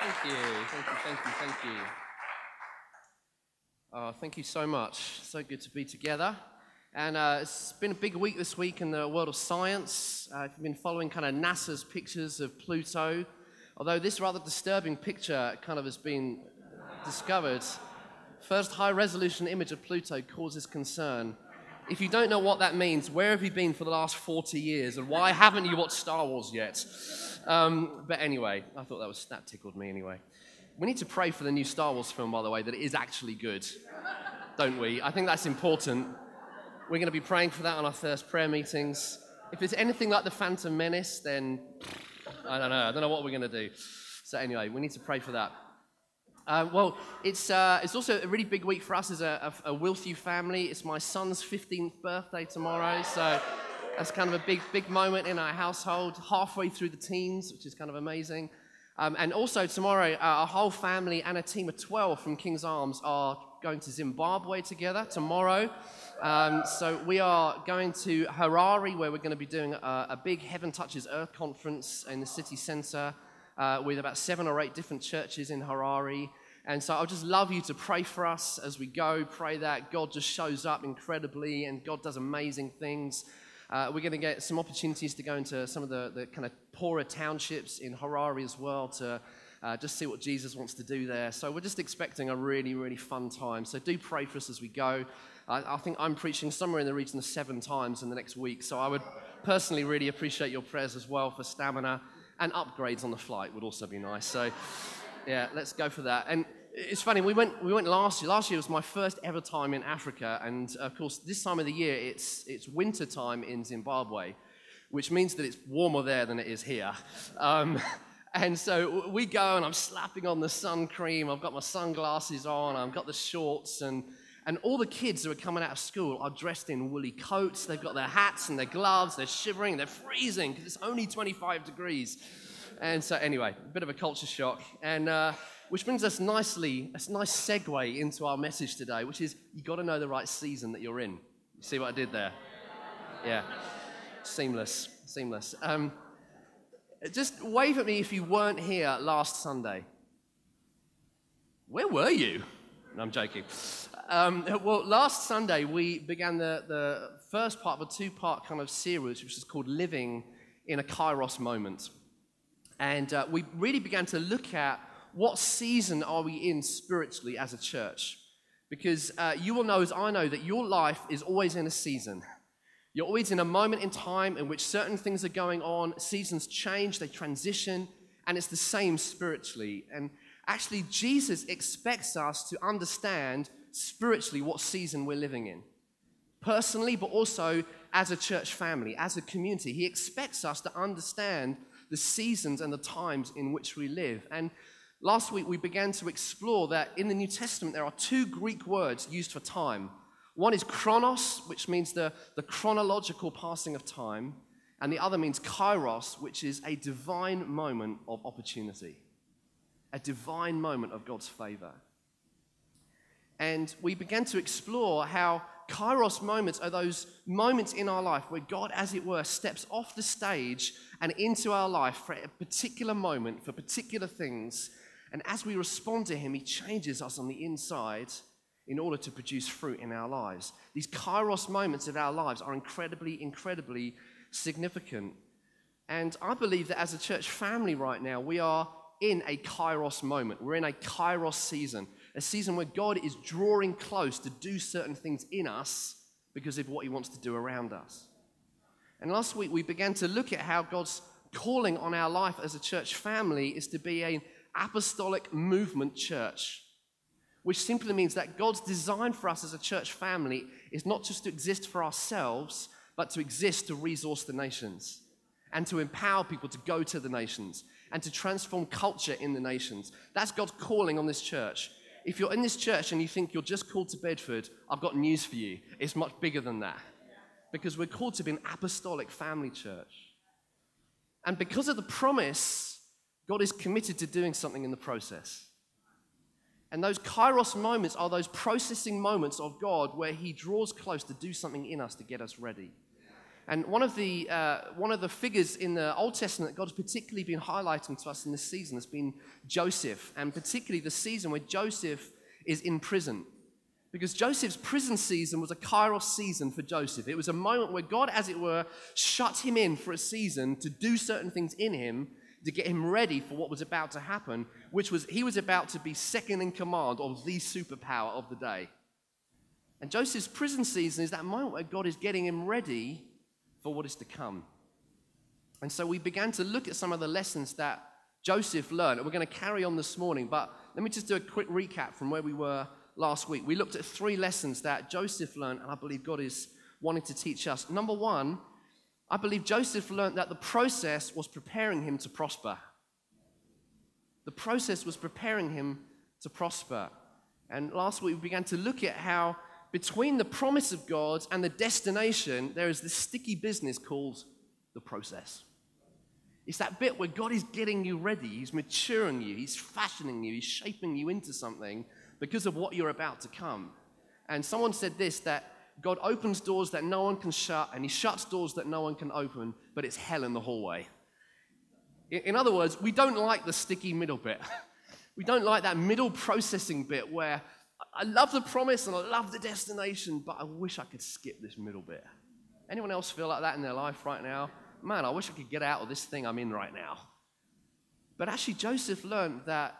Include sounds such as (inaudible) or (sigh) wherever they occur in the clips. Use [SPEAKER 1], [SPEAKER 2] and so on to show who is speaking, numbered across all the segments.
[SPEAKER 1] Thank you, thank you, thank you, thank you. Oh, thank you so much. So good to be together. And uh, it's been a big week this week in the world of science. Uh, if you've been following kind of NASA's pictures of Pluto, although this rather disturbing picture kind of has been discovered. First high resolution image of Pluto causes concern. If you don't know what that means, where have you been for the last 40 years and why haven't you watched Star Wars yet? Um, but anyway, I thought that was that tickled me anyway. We need to pray for the new Star Wars film, by the way, that it is actually good, don't we? I think that's important. We're going to be praying for that on our first prayer meetings. If it's anything like the Phantom Menace, then I don't know. I don't know what we're going to do. So anyway, we need to pray for that. Uh, well, it's, uh, it's also a really big week for us as a, a, a family. It's my son's 15th birthday tomorrow, so that's kind of a big, big moment in our household, halfway through the teens, which is kind of amazing. Um, and also tomorrow, uh, our whole family and a team of 12 from King's Arms are going to Zimbabwe together tomorrow. Um, so we are going to Harare, where we're going to be doing a, a big Heaven Touches Earth conference in the city centre uh, with about seven or eight different churches in Harare. And so I would just love you to pray for us as we go. Pray that God just shows up incredibly and God does amazing things. Uh, we're going to get some opportunities to go into some of the, the kind of poorer townships in Harare as well to uh, just see what Jesus wants to do there. So we're just expecting a really, really fun time. So do pray for us as we go. I, I think I'm preaching somewhere in the region of seven times in the next week. So I would personally really appreciate your prayers as well for stamina and upgrades on the flight would also be nice. So, yeah, let's go for that. And it's funny, we went, we went last year. Last year was my first ever time in Africa. And of course, this time of the year, it's, it's winter time in Zimbabwe, which means that it's warmer there than it is here. Um, (laughs) and so we go, and I'm slapping on the sun cream. I've got my sunglasses on, I've got the shorts, and and all the kids who are coming out of school are dressed in woolly coats. They've got their hats and their gloves. They're shivering. They're freezing because it's only 25 degrees. And so, anyway, a bit of a culture shock. And uh, which brings us nicely, a nice segue into our message today, which is you got to know the right season that you're in. You see what I did there? Yeah. Seamless. Seamless. Um, just wave at me if you weren't here last Sunday. Where were you? No, I'm joking. Um, well, last Sunday we began the, the first part of a two part kind of series, which is called Living in a Kairos Moment. And uh, we really began to look at what season are we in spiritually as a church. Because uh, you will know, as I know, that your life is always in a season. You're always in a moment in time in which certain things are going on, seasons change, they transition, and it's the same spiritually. And actually, Jesus expects us to understand spiritually what season we're living in. Personally, but also as a church family, as a community. He expects us to understand the seasons and the times in which we live. And last week we began to explore that in the New Testament there are two Greek words used for time. One is chronos, which means the, the chronological passing of time, and the other means kairos, which is a divine moment of opportunity, a divine moment of God's favor. And we began to explore how kairos moments are those moments in our life where God, as it were, steps off the stage and into our life for a particular moment, for particular things. And as we respond to Him, He changes us on the inside in order to produce fruit in our lives. These kairos moments of our lives are incredibly, incredibly significant. And I believe that as a church family right now, we are in a kairos moment. We're in a kairos season a season where God is drawing close to do certain things in us because of what he wants to do around us. And last week we began to look at how God's calling on our life as a church family is to be an apostolic movement church, which simply means that God's design for us as a church family is not just to exist for ourselves, but to exist to resource the nations and to empower people to go to the nations and to transform culture in the nations. That's God's calling on this church if you're in this church and you think you're just called to Bedford, I've got news for you. It's much bigger than that. Because we're called to be an apostolic family church. And because of the promise, God is committed to doing something in the process. And those kairos moments are those processing moments of God where He draws close to do something in us to get us ready. And one of, the, uh, one of the figures in the Old Testament that God's particularly been highlighting to us in this season has been Joseph, and particularly the season where Joseph is in prison. Because Joseph's prison season was a kairos season for Joseph. It was a moment where God, as it were, shut him in for a season to do certain things in him to get him ready for what was about to happen, which was he was about to be second in command of the superpower of the day. And Joseph's prison season is that moment where God is getting him ready for what is to come. And so we began to look at some of the lessons that Joseph learned. And we're going to carry on this morning, but let me just do a quick recap from where we were last week. We looked at three lessons that Joseph learned, and I believe God is wanting to teach us. Number one, I believe Joseph learned that the process was preparing him to prosper. The process was preparing him to prosper. And last week we began to look at how between the promise of God and the destination, there is this sticky business called the process. It's that bit where God is getting you ready, He's maturing you, He's fashioning you, He's shaping you into something because of what you're about to come. And someone said this that God opens doors that no one can shut, and He shuts doors that no one can open, but it's hell in the hallway. In other words, we don't like the sticky middle bit. (laughs) We don't like that middle processing bit where I love the promise and I love the destination, but I wish I could skip this middle bit. Anyone else feel like that in their life right now? Man, I wish I could get out of this thing I'm in right now. But actually, Joseph learned that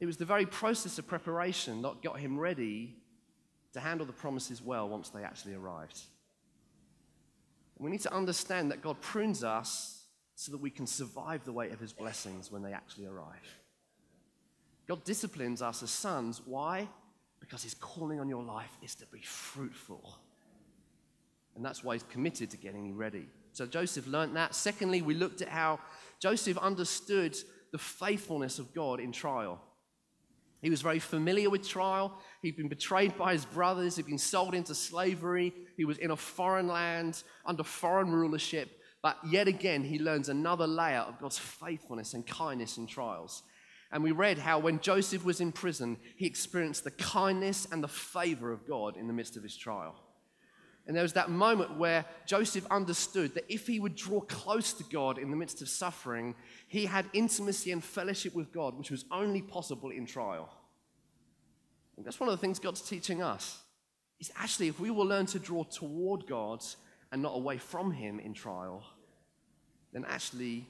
[SPEAKER 1] it was the very process of preparation that got him ready to handle the promises well once they actually arrived. We need to understand that God prunes us so that we can survive the weight of his blessings when they actually arrive. God disciplines us as sons. Why? Because his calling on your life is to be fruitful. And that's why he's committed to getting you ready. So Joseph learned that. Secondly, we looked at how Joseph understood the faithfulness of God in trial. He was very familiar with trial. He'd been betrayed by his brothers. He'd been sold into slavery. He was in a foreign land under foreign rulership. But yet again, he learns another layer of God's faithfulness and kindness in trials. And we read how when Joseph was in prison, he experienced the kindness and the favor of God in the midst of his trial. And there was that moment where Joseph understood that if he would draw close to God in the midst of suffering, he had intimacy and fellowship with God, which was only possible in trial. And that's one of the things God's teaching us. Is actually, if we will learn to draw toward God and not away from Him in trial, then actually,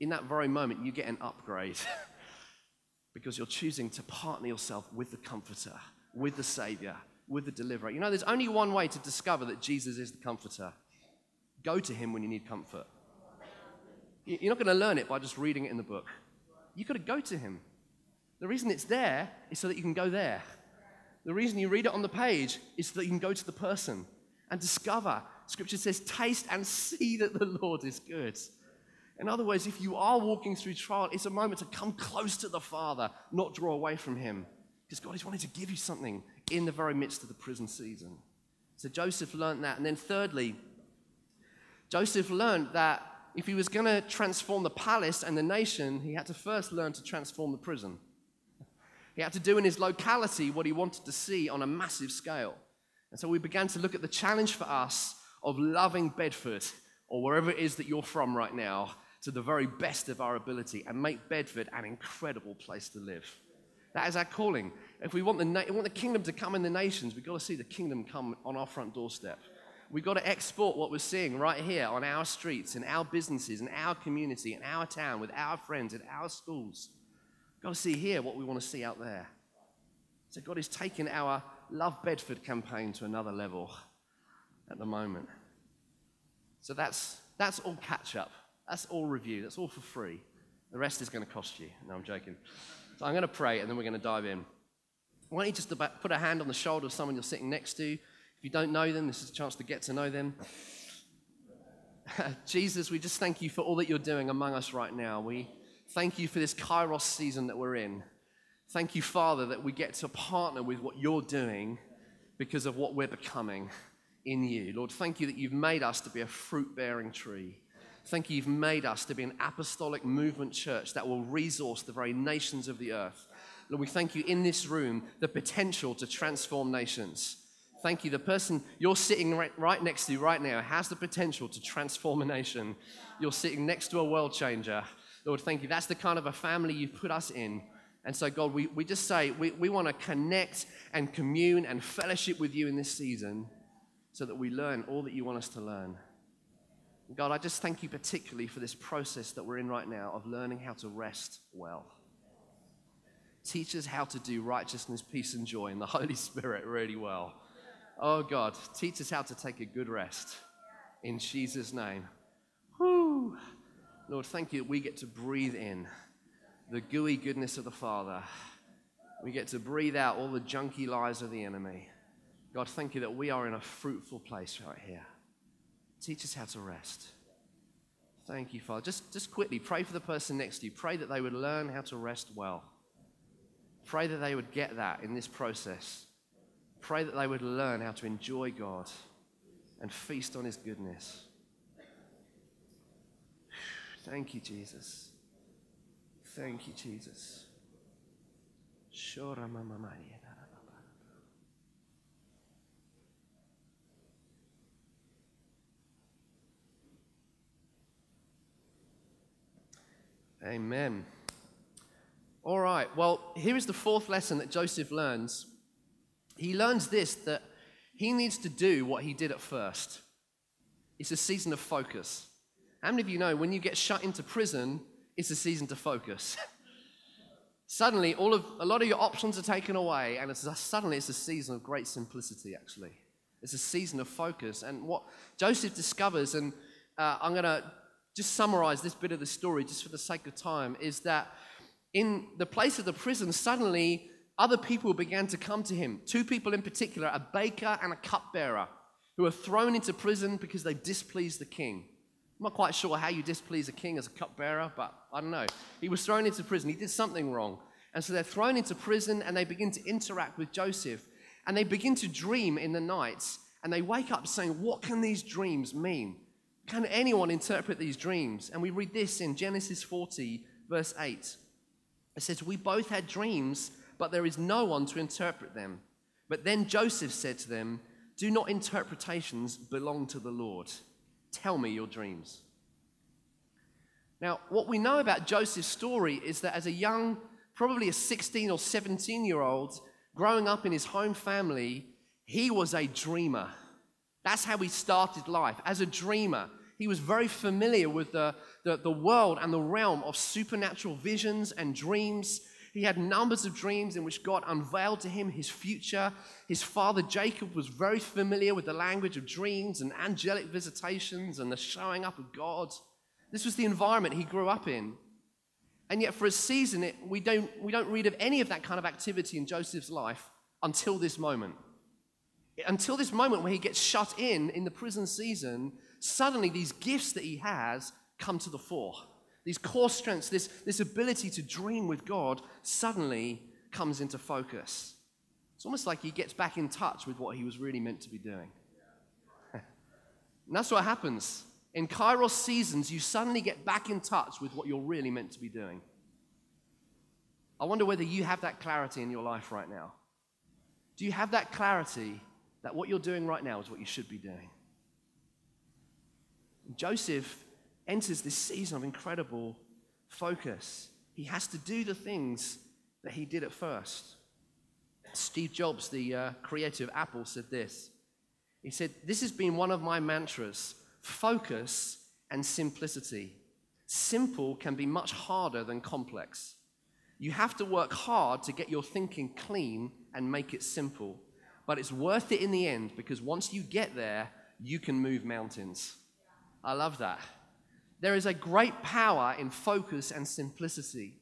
[SPEAKER 1] in that very moment, you get an upgrade. (laughs) because you're choosing to partner yourself with the Comforter, with the Savior, with the Deliverer. You know, there's only one way to discover that Jesus is the Comforter go to Him when you need comfort. You're not going to learn it by just reading it in the book. You've got to go to Him. The reason it's there is so that you can go there. The reason you read it on the page is so that you can go to the person and discover. Scripture says, Taste and see that the Lord is good. In other words, if you are walking through trial, it's a moment to come close to the Father, not draw away from Him. Because God is wanting to give you something in the very midst of the prison season. So Joseph learned that. And then, thirdly, Joseph learned that if he was going to transform the palace and the nation, he had to first learn to transform the prison. He had to do in his locality what he wanted to see on a massive scale. And so we began to look at the challenge for us of loving Bedford or wherever it is that you're from right now to the very best of our ability and make Bedford an incredible place to live. That is our calling. If we want the, na- want the kingdom to come in the nations, we've got to see the kingdom come on our front doorstep. We've got to export what we're seeing right here on our streets, in our businesses, in our community, in our town, with our friends, in our schools. We've got to see here what we want to see out there. So God is taking our Love Bedford campaign to another level at the moment. So that's, that's all catch up. That's all review. That's all for free. The rest is going to cost you. No, I'm joking. So I'm going to pray and then we're going to dive in. Why don't you just put a hand on the shoulder of someone you're sitting next to? If you don't know them, this is a chance to get to know them. (laughs) Jesus, we just thank you for all that you're doing among us right now. We thank you for this Kairos season that we're in. Thank you, Father, that we get to partner with what you're doing because of what we're becoming in you. Lord, thank you that you've made us to be a fruit bearing tree. Thank you, you've made us to be an apostolic movement church that will resource the very nations of the earth. Lord, we thank you in this room the potential to transform nations. Thank you. The person you're sitting right, next to right now has the potential to transform a nation. You're sitting next to a world changer. Lord, thank you. That's the kind of a family you've put us in. And so, God, we, we just say we, we want to connect and commune and fellowship with you in this season so that we learn all that you want us to learn. God, I just thank you particularly for this process that we're in right now of learning how to rest well. Teach us how to do righteousness, peace, and joy in the (laughs) Holy Spirit really well. Oh God, teach us how to take a good rest in Jesus' name. Whew. Lord, thank you that we get to breathe in the gooey goodness of the Father. We get to breathe out all the junky lies of the enemy. God, thank you that we are in a fruitful place right here. Teach us how to rest. Thank you, Father. Just, just quickly pray for the person next to you. Pray that they would learn how to rest well. Pray that they would get that in this process. Pray that they would learn how to enjoy God and feast on His goodness. Thank you, Jesus. Thank you, Jesus. Amen. All right, well, here is the fourth lesson that Joseph learns. He learns this that he needs to do what he did at first. It's a season of focus. How many of you know when you get shut into prison, it's a season to focus? (laughs) suddenly, all of, a lot of your options are taken away, and it's suddenly it's a season of great simplicity, actually. It's a season of focus. And what Joseph discovers, and uh, I'm going to just summarize this bit of the story just for the sake of time, is that in the place of the prison, suddenly other people began to come to him. Two people in particular, a baker and a cupbearer, who were thrown into prison because they displeased the king. I'm not quite sure how you displease a king as a cupbearer, but I don't know. He was thrown into prison. He did something wrong. And so they're thrown into prison and they begin to interact with Joseph. And they begin to dream in the nights. And they wake up saying, What can these dreams mean? Can anyone interpret these dreams? And we read this in Genesis 40, verse 8. It says, We both had dreams, but there is no one to interpret them. But then Joseph said to them, Do not interpretations belong to the Lord? Tell me your dreams. Now, what we know about Joseph's story is that as a young, probably a 16 or 17 year old, growing up in his home family, he was a dreamer. That's how he started life, as a dreamer. He was very familiar with the, the, the world and the realm of supernatural visions and dreams. He had numbers of dreams in which God unveiled to him his future. His father Jacob was very familiar with the language of dreams and angelic visitations and the showing up of God. This was the environment he grew up in. And yet, for a season, it, we, don't, we don't read of any of that kind of activity in Joseph's life until this moment. Until this moment where he gets shut in in the prison season suddenly these gifts that he has come to the fore. These core strengths, this, this ability to dream with God, suddenly comes into focus. It's almost like he gets back in touch with what he was really meant to be doing. (laughs) and that's what happens. In Kairos seasons, you suddenly get back in touch with what you're really meant to be doing. I wonder whether you have that clarity in your life right now. Do you have that clarity that what you're doing right now is what you should be doing? Joseph enters this season of incredible focus. He has to do the things that he did at first. Steve Jobs, the uh, creator of Apple, said this. He said, This has been one of my mantras focus and simplicity. Simple can be much harder than complex. You have to work hard to get your thinking clean and make it simple. But it's worth it in the end because once you get there, you can move mountains. I love that. There is a great power in focus and simplicity.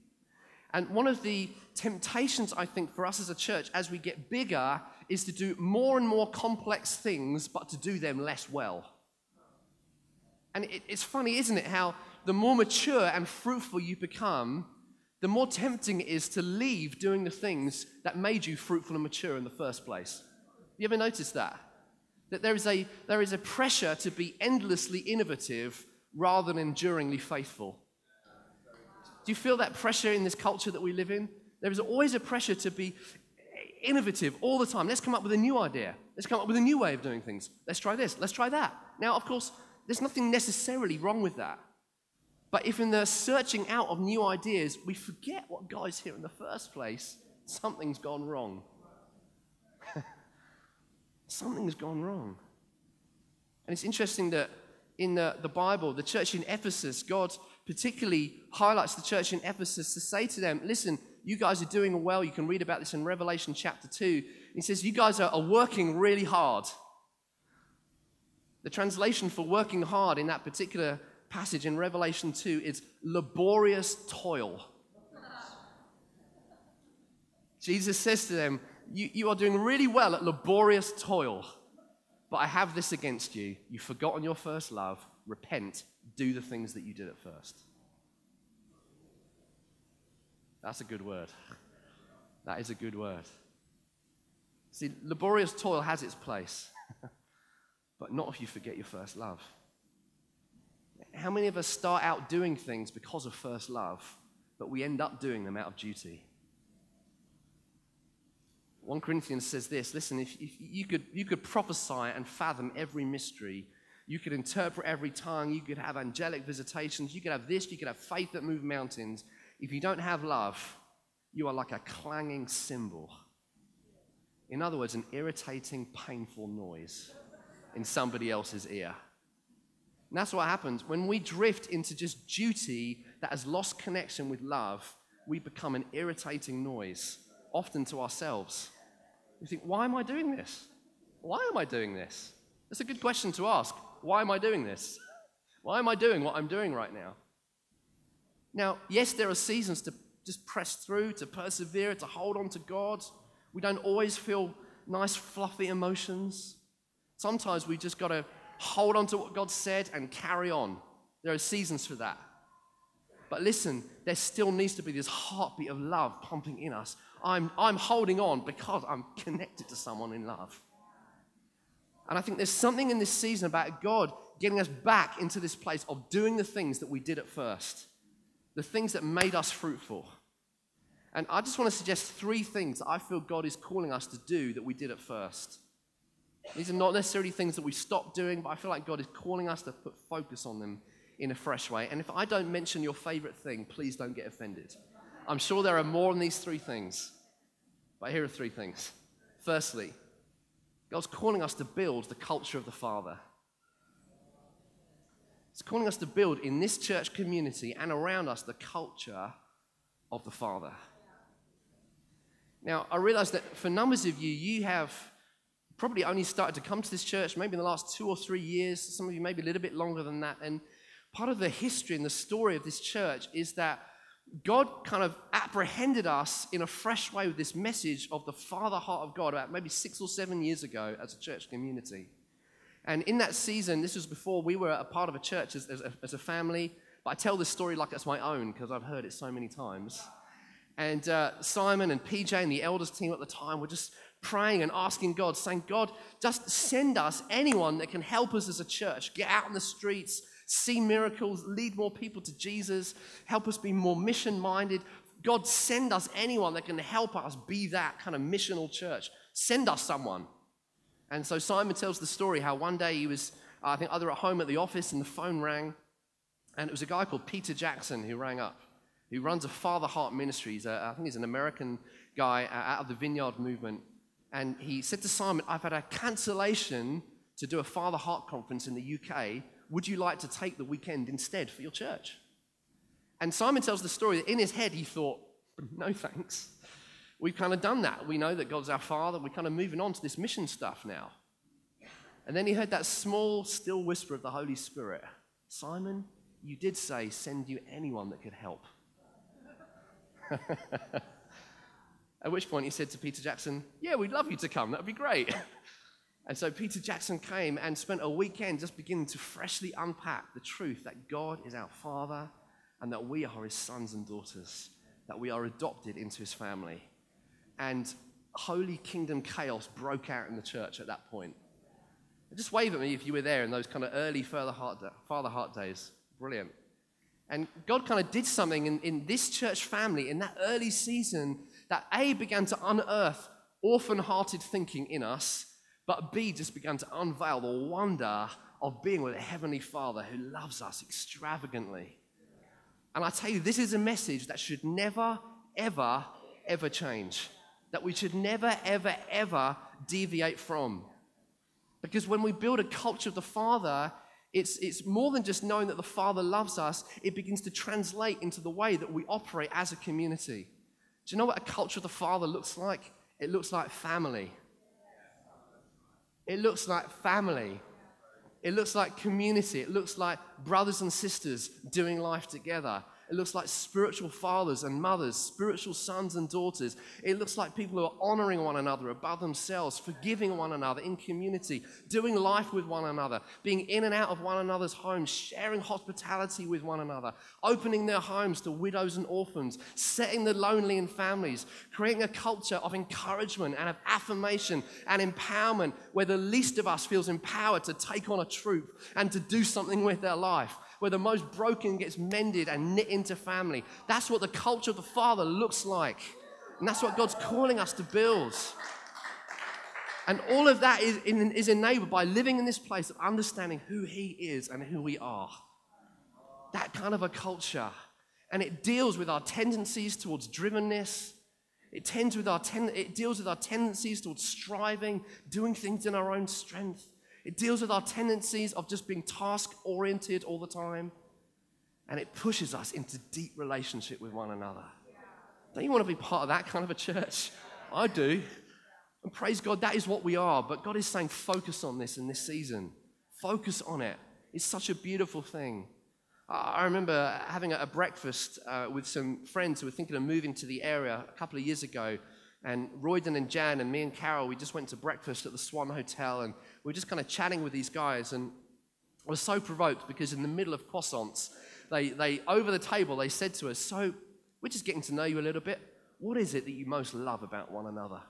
[SPEAKER 1] And one of the temptations, I think, for us as a church as we get bigger is to do more and more complex things, but to do them less well. And it, it's funny, isn't it, how the more mature and fruitful you become, the more tempting it is to leave doing the things that made you fruitful and mature in the first place. You ever notice that? That there is a, there is a pressure to be endlessly innovative rather than enduringly faithful. Do you feel that pressure in this culture that we live in? There is always a pressure to be innovative all the time. Let's come up with a new idea. Let's come up with a new way of doing things. Let's try this. Let's try that. Now, of course, there's nothing necessarily wrong with that. But if in the searching out of new ideas, we forget what got us here in the first place, something's gone wrong. (laughs) something's gone wrong. And it's interesting that in the, the Bible, the church in Ephesus, God particularly highlights the church in Ephesus to say to them, listen, you guys are doing well. You can read about this in Revelation chapter 2. He says, You guys are, are working really hard. The translation for working hard in that particular passage in Revelation 2 is laborious toil. Jesus says to them, you, you are doing really well at laborious toil, but I have this against you. You've forgotten your first love. Repent. Do the things that you did at first. That's a good word. That is a good word. See, laborious toil has its place, (laughs) but not if you forget your first love. How many of us start out doing things because of first love, but we end up doing them out of duty? 1 Corinthians says this listen, if, if you, could, you could prophesy and fathom every mystery, you could interpret every tongue, you could have angelic visitations, you could have this, you could have faith that moves mountains. If you don't have love, you are like a clanging cymbal. In other words, an irritating, painful noise in somebody else's ear. And that's what happens. When we drift into just duty that has lost connection with love, we become an irritating noise, often to ourselves. You think, why am I doing this? Why am I doing this? It's a good question to ask. Why am I doing this? Why am I doing what I'm doing right now? Now, yes, there are seasons to just press through, to persevere, to hold on to God. We don't always feel nice, fluffy emotions. Sometimes we just got to hold on to what God said and carry on. There are seasons for that. But listen, there still needs to be this heartbeat of love pumping in us. I'm, I'm holding on because I'm connected to someone in love. And I think there's something in this season about God getting us back into this place of doing the things that we did at first, the things that made us fruitful. And I just want to suggest three things I feel God is calling us to do that we did at first. These are not necessarily things that we stopped doing, but I feel like God is calling us to put focus on them in a fresh way. And if I don't mention your favorite thing, please don't get offended. I'm sure there are more than these three things, but here are three things. Firstly, God's calling us to build the culture of the Father. He's calling us to build in this church community and around us the culture of the Father. Now, I realize that for numbers of you, you have probably only started to come to this church maybe in the last two or three years. Some of you maybe a little bit longer than that. And part of the history and the story of this church is that God kind of apprehended us in a fresh way with this message of the Father heart of God about maybe six or seven years ago as a church community. And in that season, this was before we were a part of a church as, as, a, as a family. But I tell this story like it's my own because I've heard it so many times. And uh, Simon and PJ and the elders team at the time were just praying and asking God, saying, God, just send us anyone that can help us as a church get out in the streets, see miracles, lead more people to Jesus, help us be more mission minded. God, send us anyone that can help us be that kind of missional church. Send us someone. And so Simon tells the story how one day he was, I think, either at home at the office and the phone rang, and it was a guy called Peter Jackson who rang up, who runs a Father Heart Ministries. Uh, I think he's an American guy uh, out of the Vineyard Movement and he said to Simon, I've had a cancellation to do a Father Heart conference in the UK. Would you like to take the weekend instead for your church? And Simon tells the story that in his head he thought, no thanks. We've kind of done that. We know that God's our Father. We're kind of moving on to this mission stuff now. And then he heard that small, still whisper of the Holy Spirit Simon, you did say, send you anyone that could help. (laughs) At which point he said to Peter Jackson, Yeah, we'd love you to come. That would be great. (laughs) and so Peter Jackson came and spent a weekend just beginning to freshly unpack the truth that God is our Father and that we are his sons and daughters, that we are adopted into his family. And holy kingdom chaos broke out in the church at that point. Just wave at me if you were there in those kind of early Father Heart, days. Brilliant. And God kind of did something in, in this church family in that early season that A began to unearth orphan hearted thinking in us, but B, just began to unveil the wonder of being with a Heavenly Father who loves us extravagantly. And I tell you, this is a message that should never, ever, ever change. That we should never, ever, ever deviate from. Because when we build a culture of the Father, it's, it's more than just knowing that the Father loves us, it begins to translate into the way that we operate as a community. Do you know what a culture of the Father looks like? It looks like family. It looks like family. It looks like community. It looks like brothers and sisters doing life together. It looks like spiritual fathers and mothers, spiritual sons and daughters. It looks like people who are honoring one another above themselves, forgiving one another in community, doing life with one another, being in and out of one another's homes, sharing hospitality with one another, opening their homes to widows and orphans, setting the lonely in families, creating a culture of encouragement and of affirmation and empowerment where the least of us feels empowered to take on a troop and to do something with their life where the most broken gets mended and knit into family. That's what the culture of the Father looks like. And that's what God's calling us to build. And all of that is, is enabled by living in this place of understanding who He is and who we are. That kind of a culture. And it deals with our tendencies towards drivenness. It, tends with our ten- it deals with our tendencies towards striving, doing things in our own strength. It deals with our tendencies of just being task oriented all the time. And it pushes us into deep relationship with one another. Don't you want to be part of that kind of a church? I do. And praise God, that is what we are. But God is saying, focus on this in this season. Focus on it. It's such a beautiful thing. I remember having a breakfast uh, with some friends who were thinking of moving to the area a couple of years ago. And Royden and Jan and me and Carol, we just went to breakfast at the Swan Hotel and we were just kind of chatting with these guys. And I was so provoked because in the middle of croissants, they, they over the table, they said to us, So we're just getting to know you a little bit. What is it that you most love about one another?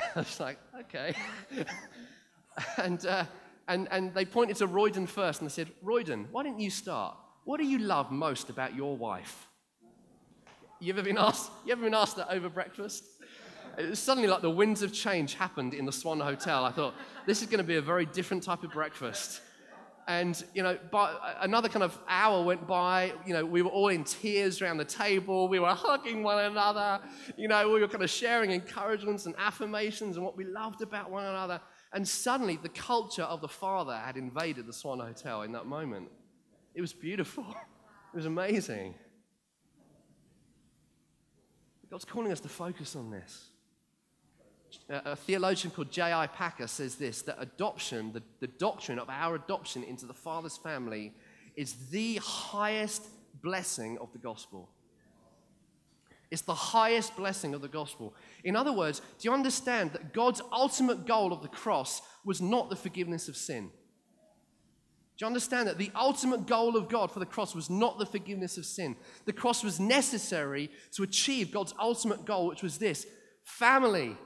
[SPEAKER 1] (laughs) I was like, okay. (laughs) and, uh, and, and they pointed to Royden first and they said, Royden, why didn't you start? What do you love most about your wife? You ever been asked, you ever been asked that over breakfast? It was suddenly like the winds of change happened in the Swan Hotel. I thought, this is going to be a very different type of breakfast. And, you know, another kind of hour went by. You know, we were all in tears around the table. We were hugging one another. You know, we were kind of sharing encouragements and affirmations and what we loved about one another. And suddenly, the culture of the Father had invaded the Swan Hotel in that moment. It was beautiful. It was amazing. God's calling us to focus on this. A theologian called J.I. Packer says this that adoption, the, the doctrine of our adoption into the Father's family, is the highest blessing of the gospel. It's the highest blessing of the gospel. In other words, do you understand that God's ultimate goal of the cross was not the forgiveness of sin? Do you understand that the ultimate goal of God for the cross was not the forgiveness of sin? The cross was necessary to achieve God's ultimate goal, which was this family.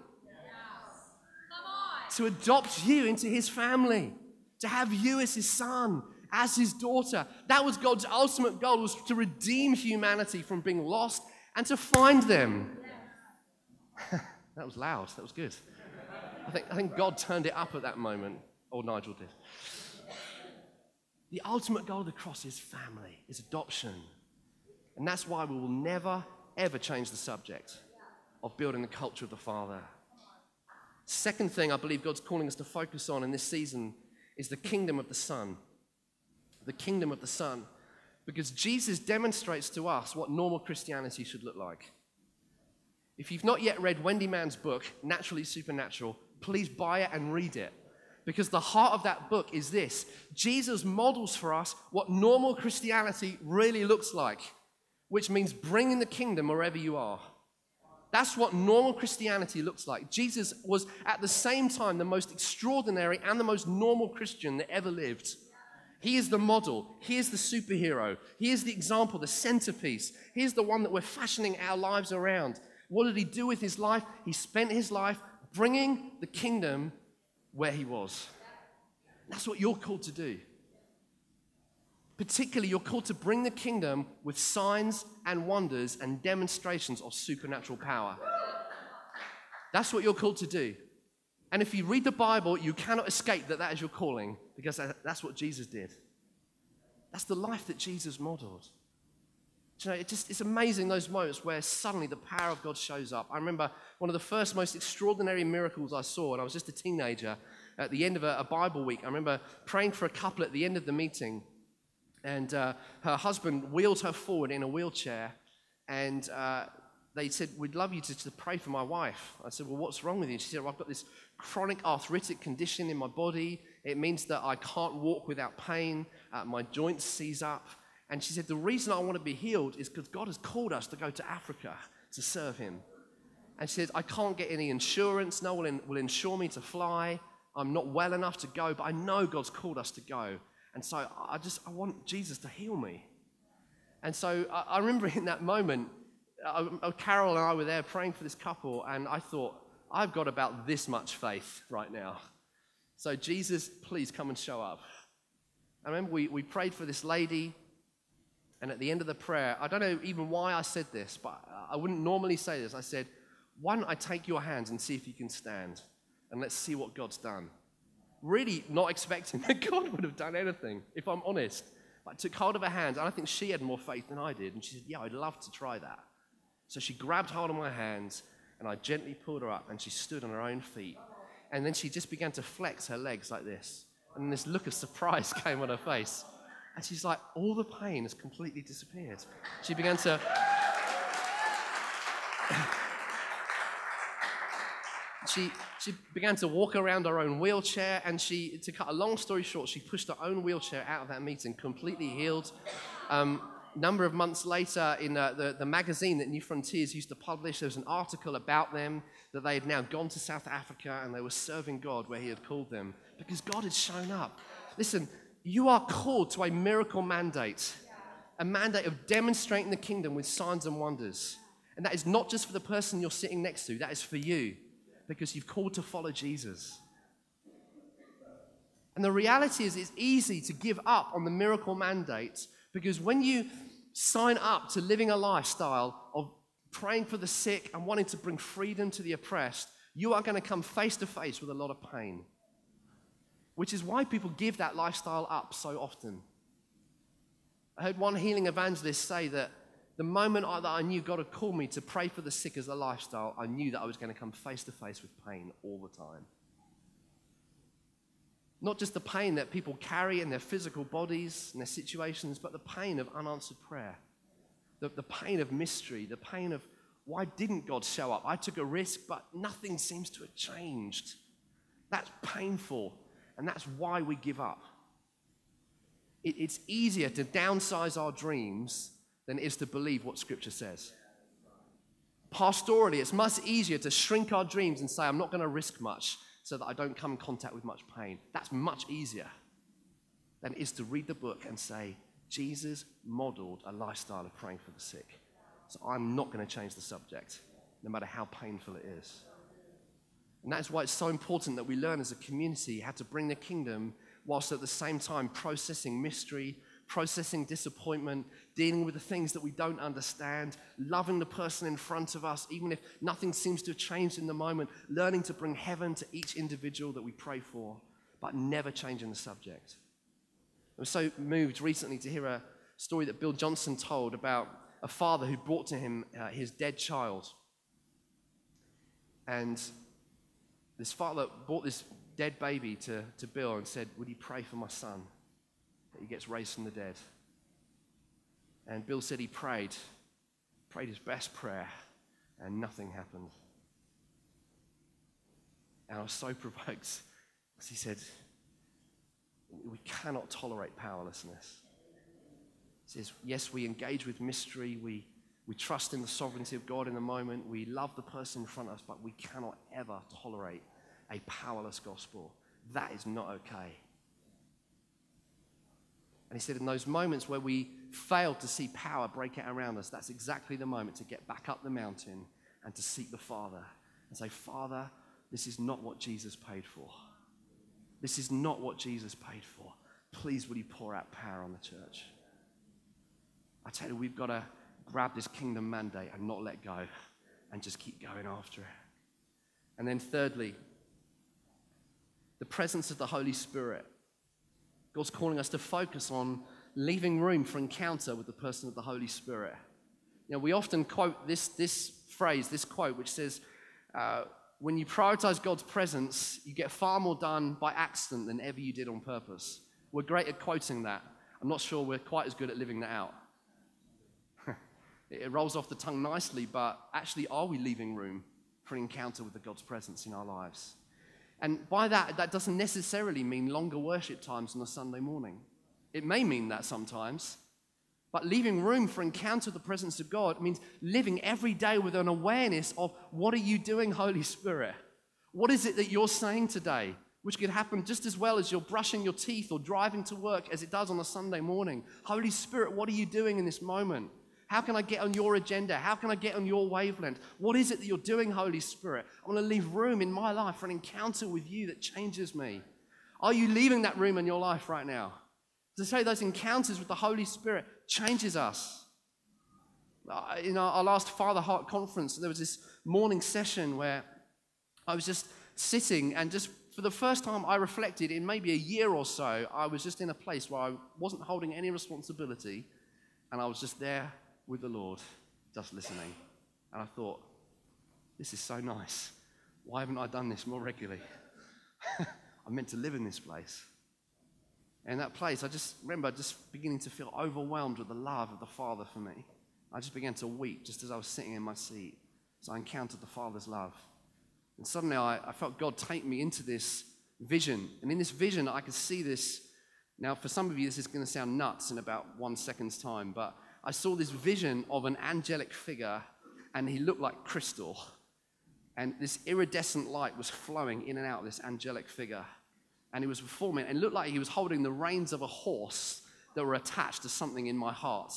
[SPEAKER 1] To adopt you into his family, to have you as his son, as his daughter. That was God's ultimate goal, was to redeem humanity from being lost and to find them. (laughs) That was loud. That was good. I think, I think God turned it up at that moment, or Nigel did. The ultimate goal of the cross is family, is adoption. And that's why we will never, ever change the subject of building the culture of the Father. Second thing I believe God's calling us to focus on in this season is the kingdom of the Son. The kingdom of the Son. Because Jesus demonstrates to us what normal Christianity should look like. If you've not yet read Wendy Mann's book, Naturally Supernatural, please buy it and read it. Because the heart of that book is this Jesus models for us what normal Christianity really looks like, which means bringing the kingdom wherever you are. That's what normal Christianity looks like. Jesus was at the same time the most extraordinary and the most normal Christian that ever lived. He is the model. He is the superhero. He is the example, the centerpiece. He is the one that we're fashioning our lives around. What did he do with his life? He spent his life bringing the kingdom where he was. That's what you're called to do. Particularly, you're called to bring the kingdom with signs and wonders and demonstrations of supernatural power. That's what you're called to do. And if you read the Bible, you cannot escape that that is your calling because that's what Jesus did. That's the life that Jesus modeled. You know, it just, it's amazing those moments where suddenly the power of God shows up. I remember one of the first most extraordinary miracles I saw when I was just a teenager at the end of a, a Bible week. I remember praying for a couple at the end of the meeting, and uh, her husband wheeled her forward in a wheelchair, and uh, they said, We'd love you to, to, pray for my wife. I said, Well, what's wrong with you? she said, well, I've got this chronic arthritic condition in my body. It means that I can't walk without pain. Uh, my joints seize up. And she said, The reason I want to be healed is because God has called us to go to Africa to serve Him. And she said, I can't get any insurance. No one will insure me to fly. I'm not well enough to go, but I know God's called us to go. And so I just, I want Jesus to heal me. And so I, I remember in that moment, uh, uh, Carol and I were there praying for this couple, and I thought, I've got about this much faith right now. So, Jesus, please come and show up. I remember we, we prayed for this lady, and at the end of the prayer, I don't know even why I said this, but I wouldn't normally say this. I said, Why don't I take your hands and see if you can stand? And let's see what God's done. Really not expecting (laughs) that God would have done anything, if I'm honest. I took hold of her hands, and I think she had more faith than I did. And she said, Yeah, I'd love to try that. So she grabbed hold of my hands, and I gently pulled her up, and she stood on her own feet. And then she just began to flex her legs like this. And this look of surprise (laughs) came on her face. And she's like, all the pain has completely disappeared. She began to. (laughs) she, she began to walk around her own wheelchair, and she, to cut a long story short, she pushed her own wheelchair out of that meeting, completely healed. Um, number of months later, in uh, the, the magazine that Newfrontiers used to publish, there was an article about them that they had now gone to South Africa and they were serving God where He had called them because God had shown up. Listen, you are called to a miracle mandate, a mandate of demonstrating the kingdom with signs and wonders. And that is not just for the person you're sitting next to, that is for you because you've called to follow Jesus. And the reality is, it's easy to give up on the miracle mandate because when you sign up to living a lifestyle of praying for the sick and wanting to bring freedom to the oppressed, you are going to come face to face with a lot of pain. Which is why people give that lifestyle up so often. I heard one healing evangelist say that the moment I, that I knew God had called me to pray for the sick as a lifestyle, I knew that I was going to come face to face with pain all the time. Not just the pain that people carry in their physical bodies and their situations, but the pain of unanswered prayer, the, the pain of mystery, the pain of why didn't God show up? I took a risk, but nothing seems to have changed. That's painful, and that's why we give up. It, it's easier to downsize our dreams than it is to believe what Scripture says. Pastorally, it's much easier to shrink our dreams and say, I'm not going to risk much so that I don't come in contact with much pain. That's much easier than it is to read the book and say, Jesus modeled a lifestyle of praying for the sick. So I'm not going to change the subject, no matter how painful it is. And that's why it's so important that we learn as a community how to bring the kingdom whilst at the same time processing mystery, processing disappointment, dealing with the things that we don't understand, loving the person in front of us, even if nothing seems to have changed in the moment, learning to bring heaven to each individual that we pray for, but never changing the subject. I was so moved recently to hear a story that Bill Johnson told about a father who brought to him uh, his dead child. And this father brought this dead baby to, to Bill and said, Would you pray for my son? that he gets raised from the dead. And Bill said he prayed, prayed his best prayer, and nothing happened. And I was so (laughs) provoked because he said, We cannot tolerate powerlessness. He says, Yes, we engage with mystery, we, we trust in the sovereignty of God in the moment, we love the person in front of us, but we cannot ever tolerate a powerless gospel. That is not okay. And he said, in those moments where we fail to see power break out around us, that's exactly the moment to get back up the mountain and to seek the Father and say, Father, this is not what Jesus paid for. This is not what Jesus paid for. Please, will you pour out power on the church? I tell you, we've got to grab this kingdom mandate and not let go and just keep going after it. And then, thirdly, the presence of the Holy Spirit. God's calling us to focus on leaving room for encounter with the person of the Holy Spirit. You know, we often quote this, this phrase, this quote, which says, uh, when you prioritize God's presence, you get far more done by accident than ever you did on purpose. We're great at quoting that. I'm not sure we're quite as good at living that out. It rolls off the tongue nicely, but actually, are we leaving room for an encounter with the God's presence in our lives? And by that, that doesn't necessarily mean longer worship times on a Sunday morning. It may mean that sometimes, but leaving room for encounter with the presence of God means living every day with an awareness of what are you doing, Holy Spirit? What is it that you're saying today? Which could happen just as well as you're brushing your teeth or driving to work as it does on a Sunday morning. Holy Spirit, what are you doing in this moment? How can I get on your agenda? How can I get on your wavelength? What is it that you're doing, Holy Spirit? I want to leave room in my life for an encounter with you that changes me. Are you leaving that room in your life right now? To say those encounters with the Holy Spirit changes us. In our last Father Heart conference, there was this morning session where I was just sitting and just for the first time I reflected in maybe a year or so, I was just in a place where I wasn't holding any responsibility and I was just there with the Lord, just listening. And I thought, this is so nice. Why haven't I done this more regularly? (laughs) I'm meant to live in this place. In that place, I just remember just beginning to feel overwhelmed with the love of the Father for me. I just began to weep just as I was sitting in my seat as I encountered the Father's love. And suddenly I, I felt God take me into this vision. And in this vision, I could see this. Now, for some of you, this is going to sound nuts in about one second's time, but I saw this vision of an angelic figure, and he looked like crystal. And this iridescent light was flowing in and out of this angelic figure and he was performing and looked like he was holding the reins of a horse that were attached to something in my heart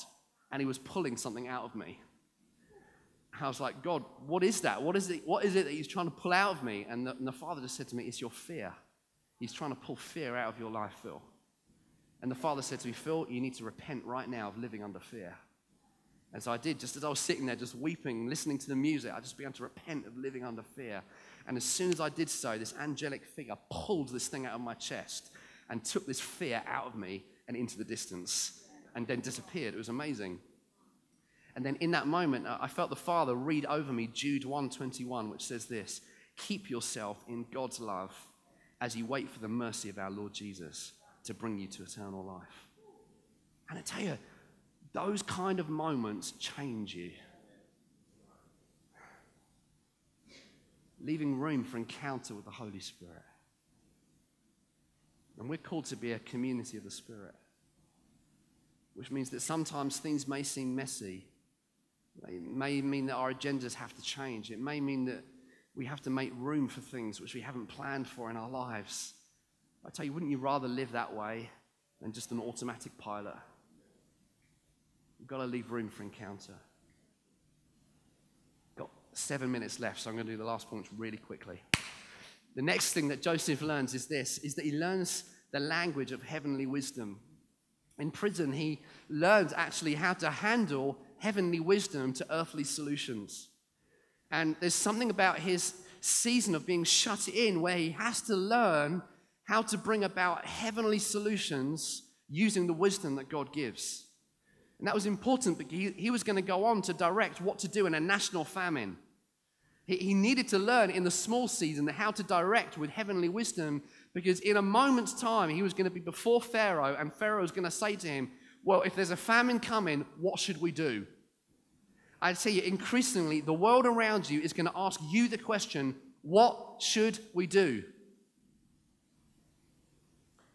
[SPEAKER 1] and he was pulling something out of me I was like, God, what is that? What is it, what is it that he's trying to pull out of me? And the, and the father just said to me, It's your fear. He's trying to pull fear out of your life, Phil. And the father said to me, Phil, you need to repent right now of living under fear. And so I did, just as I was sitting there, just weeping, listening to the music, I just began to repent of living under fear. And as soon as I did so, this angelic figure pulled this thing out of my chest and took this fear out of me and into the distance and then disappeared. It was amazing. And then in that moment, uh, I felt the Father read over me Jude 121, which says this Keep yourself in God's love as you wait for the mercy of our Lord Jesus to bring you to eternal life. And I tell you, those kind of moments change you. leaving room for encounter with the Holy Spirit. And we're called to be a community of the Spirit, which means that sometimes things may seem messy. It may mean that our agendas have to change. It may mean that we have to make room for things which we haven't planned for in our lives. I tell you, wouldn't you rather live that way than just an automatic pilot? We've got to leave room for encounter Got seven minutes left, so I'm going to do the last points really quickly. The next thing that Joseph learns is this is that he learns the language of heavenly wisdom. In prison, he learns actually how to handle heavenly wisdom to earthly solutions. And there's something about his season of being shut in where he has to learn how to bring about heavenly solutions using the wisdom that God gives. And that was important because he, he was going to go on to direct what to do in a national famine. He needed to learn in the small season how to direct with heavenly wisdom because in a moment's time he was going to be before Pharaoh and Pharaoh was going to say to him, Well, if there's a famine coming, what should we do? I tell you, increasingly, the world around you is going to ask you the question, What should we do?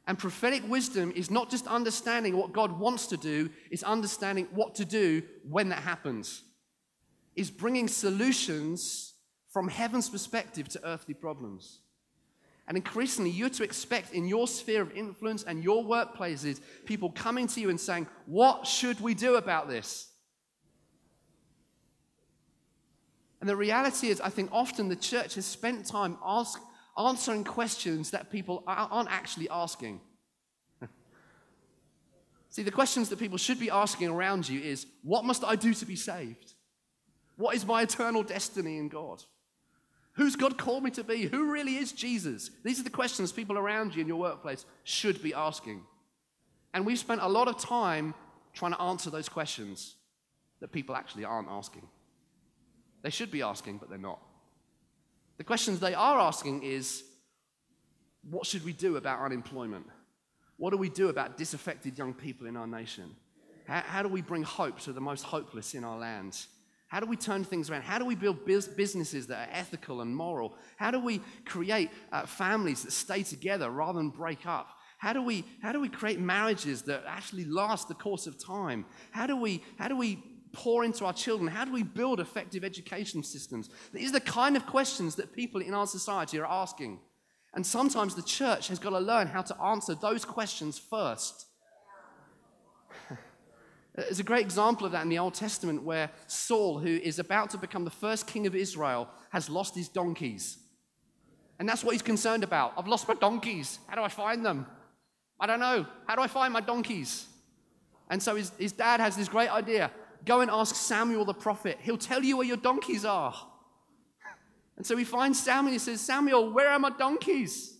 [SPEAKER 1] And prophetic wisdom is not just understanding what God wants to do, it's understanding what to do when that happens. Is bringing solutions from heaven's perspective to earthly problems. And increasingly, you're to expect in your sphere of influence and your workplaces people coming to you and saying, What should we do about this? And the reality is, I think often the church has spent time ask, answering questions that people aren't actually asking. (laughs) See, the questions that people should be asking around you is, What must I do to be saved? What is my eternal destiny in God? Who's God called me to be? Who really is Jesus? These are the questions people around you in your workplace should be asking. And we've spent a lot of time trying to answer those questions that people actually aren't asking. They should be asking, but they're not. The questions they are asking is what should we do about unemployment? What do we do about disaffected young people in our nation? How, how do we bring hope to the most hopeless in our land? How do we turn things around? How do we build businesses that are ethical and moral? How do we create uh, families that stay together rather than break up? How do, we, how do we create marriages that actually last the course of time? How do we, how do we pour into our children? How do we build effective education systems? These are the kind of questions that people in our society are asking. And sometimes the church has got to learn how to answer those questions first. (laughs) There's a great example of that in the Old Testament where Saul, who is about to become the first king of Israel, has lost his donkeys. And that's what he's concerned about. I've lost my donkeys. How do I find them? I don't know. How do I find my donkeys? And so his, his dad has this great idea go and ask Samuel the prophet. He'll tell you where your donkeys are. And so he finds Samuel he says, Samuel, where are my donkeys?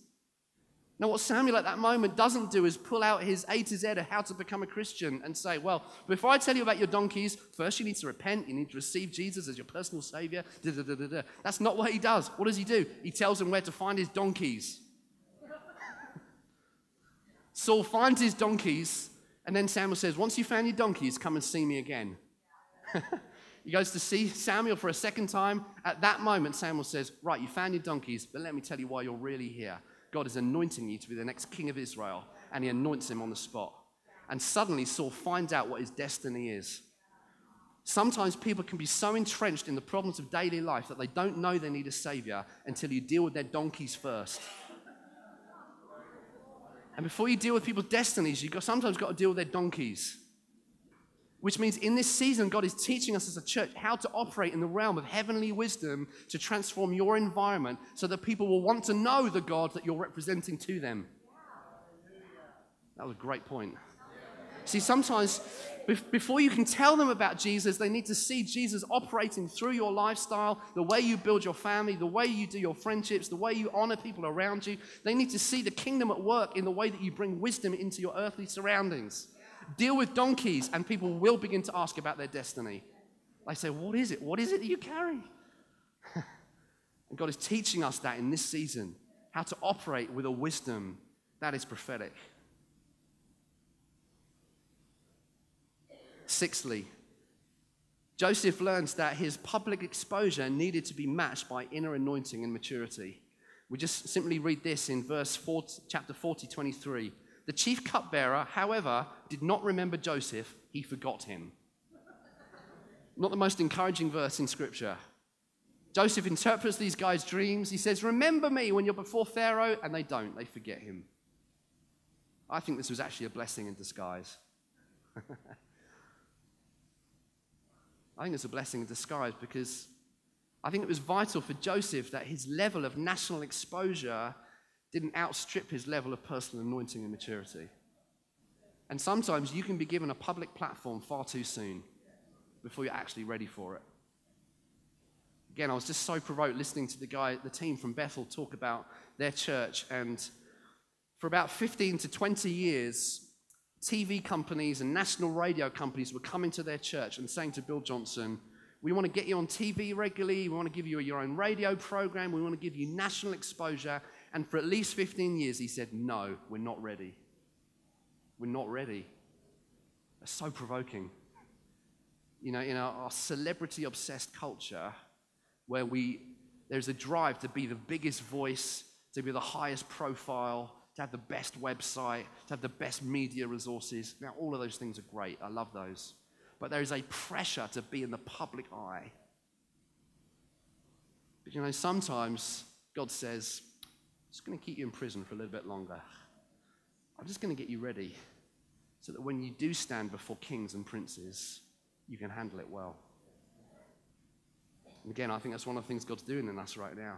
[SPEAKER 1] Now, what Samuel at that moment doesn't do is pull out his A to Z of how to become a Christian and say, Well, before I tell you about your donkeys, first you need to repent, you need to receive Jesus as your personal Savior. Da, da, da, That's not what he does. What does he do? He tells him where to find his donkeys. Saul finds his donkeys, and then Samuel says, Once you found your donkeys, come and see me again. (laughs) he goes to see Samuel for a second time. At that moment, Samuel says, Right, you found your donkeys, but let me tell you why you're really here. God is anointing you to be the next king of Israel, and he anoints him on the spot. And suddenly, Saul finds out what his destiny is. Sometimes people can be so entrenched in the problems of daily life that they don't know they need a savior until you deal with their donkeys first. And before you deal with people's destinies, you've got, sometimes got to deal with their donkeys. Which means in this season, God is teaching us as a church how to operate in the realm of heavenly wisdom to transform your environment so that people will want to know the God that you're representing to them. That was a great point. See, sometimes before you can tell them about Jesus, they need to see Jesus operating through your lifestyle, the way you build your family, the way you do your friendships, the way you honor people around you. They need to see the kingdom at work in the way that you bring wisdom into your earthly surroundings. Deal with donkeys, and people will begin to ask about their destiny. They say, What is it? What is it that you carry? (laughs) and God is teaching us that in this season, how to operate with a wisdom that is prophetic. Sixthly, Joseph learns that his public exposure needed to be matched by inner anointing and maturity. We just simply read this in verse 4, chapter 40, 23. The chief cupbearer, however, did not remember Joseph, he forgot him. Not the most encouraging verse in Scripture. Joseph interprets these guys' dreams. He says, Remember me when you're before Pharaoh, and they don't, they forget him. I think this was actually a blessing in disguise. (laughs) I think it's a blessing in disguise because I think it was vital for Joseph that his level of national exposure didn't outstrip his level of personal anointing and maturity. And sometimes you can be given a public platform far too soon before you're actually ready for it. Again, I was just so provoked listening to the guy, the team from Bethel talk about their church. And for about 15 to 20 years, TV companies and national radio companies were coming to their church and saying to Bill Johnson, We want to get you on TV regularly. We want to give you your own radio program. We want to give you national exposure. And for at least 15 years, he said, No, we're not ready. We're not ready. It's so provoking. You know, in our, our celebrity obsessed culture, where we, there's a drive to be the biggest voice, to be the highest profile, to have the best website, to have the best media resources. Now, all of those things are great. I love those. But there is a pressure to be in the public eye. But you know, sometimes God says, just going to keep you in prison for a little bit longer. I'm just going to get you ready so that when you do stand before kings and princes, you can handle it well. And again, I think that's one of the things God's doing in us right now.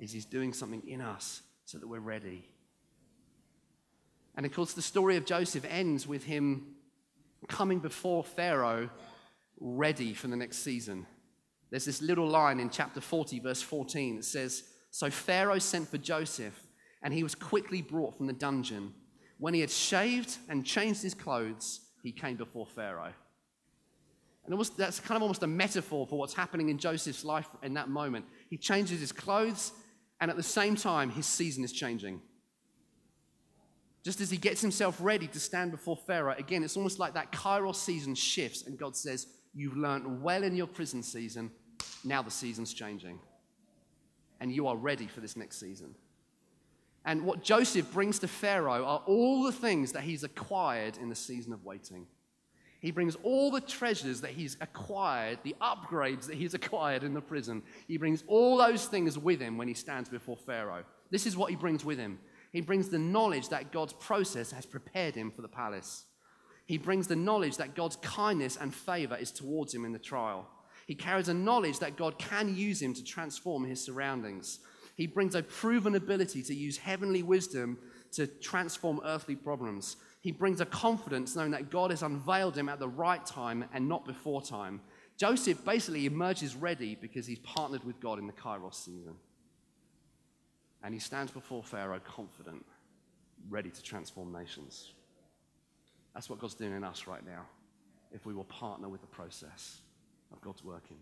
[SPEAKER 1] Is he's doing something in us so that we're ready and of course, the story of Joseph ends with him coming before Pharaoh ready for the next season. There's this little line in chapter 40, verse 14. It says, So Pharaoh sent for Joseph, and he was quickly brought from the dungeon. When he had shaved and changed his clothes, he came before Pharaoh. And was, that's kind of almost a metaphor for what's happening in Joseph's life in that moment. He changes his clothes, and at the same time, his season is changing. Just as he gets himself ready to stand before Pharaoh, again, it's almost like that Kairos season shifts, and God says, You've learned well in your prison season, now the season's changing. And you are ready for this next season. And what Joseph brings to Pharaoh are all the things that he's acquired in the season of waiting. He brings all the treasures that he's acquired, the upgrades that he's (laughs) acquired in the prison. He brings all those things with him when he stands before Pharaoh. This is what he brings with him. He brings the knowledge that God's process has prepared him for the palace. He brings the knowledge that God's kindness and favor is towards him in the trial. He carries a knowledge that God can use him to transform his surroundings. He brings a proven ability to use heavenly wisdom to transform earthly problems. He brings a confidence knowing that God has unveiled him at the right time and not before time. Joseph basically emerges ready because he's partnered with God in the Kairos season. And he stands before Pharaoh confident, ready to transform nations. That's what God's doing in us right now, if we will partner with the process God's working.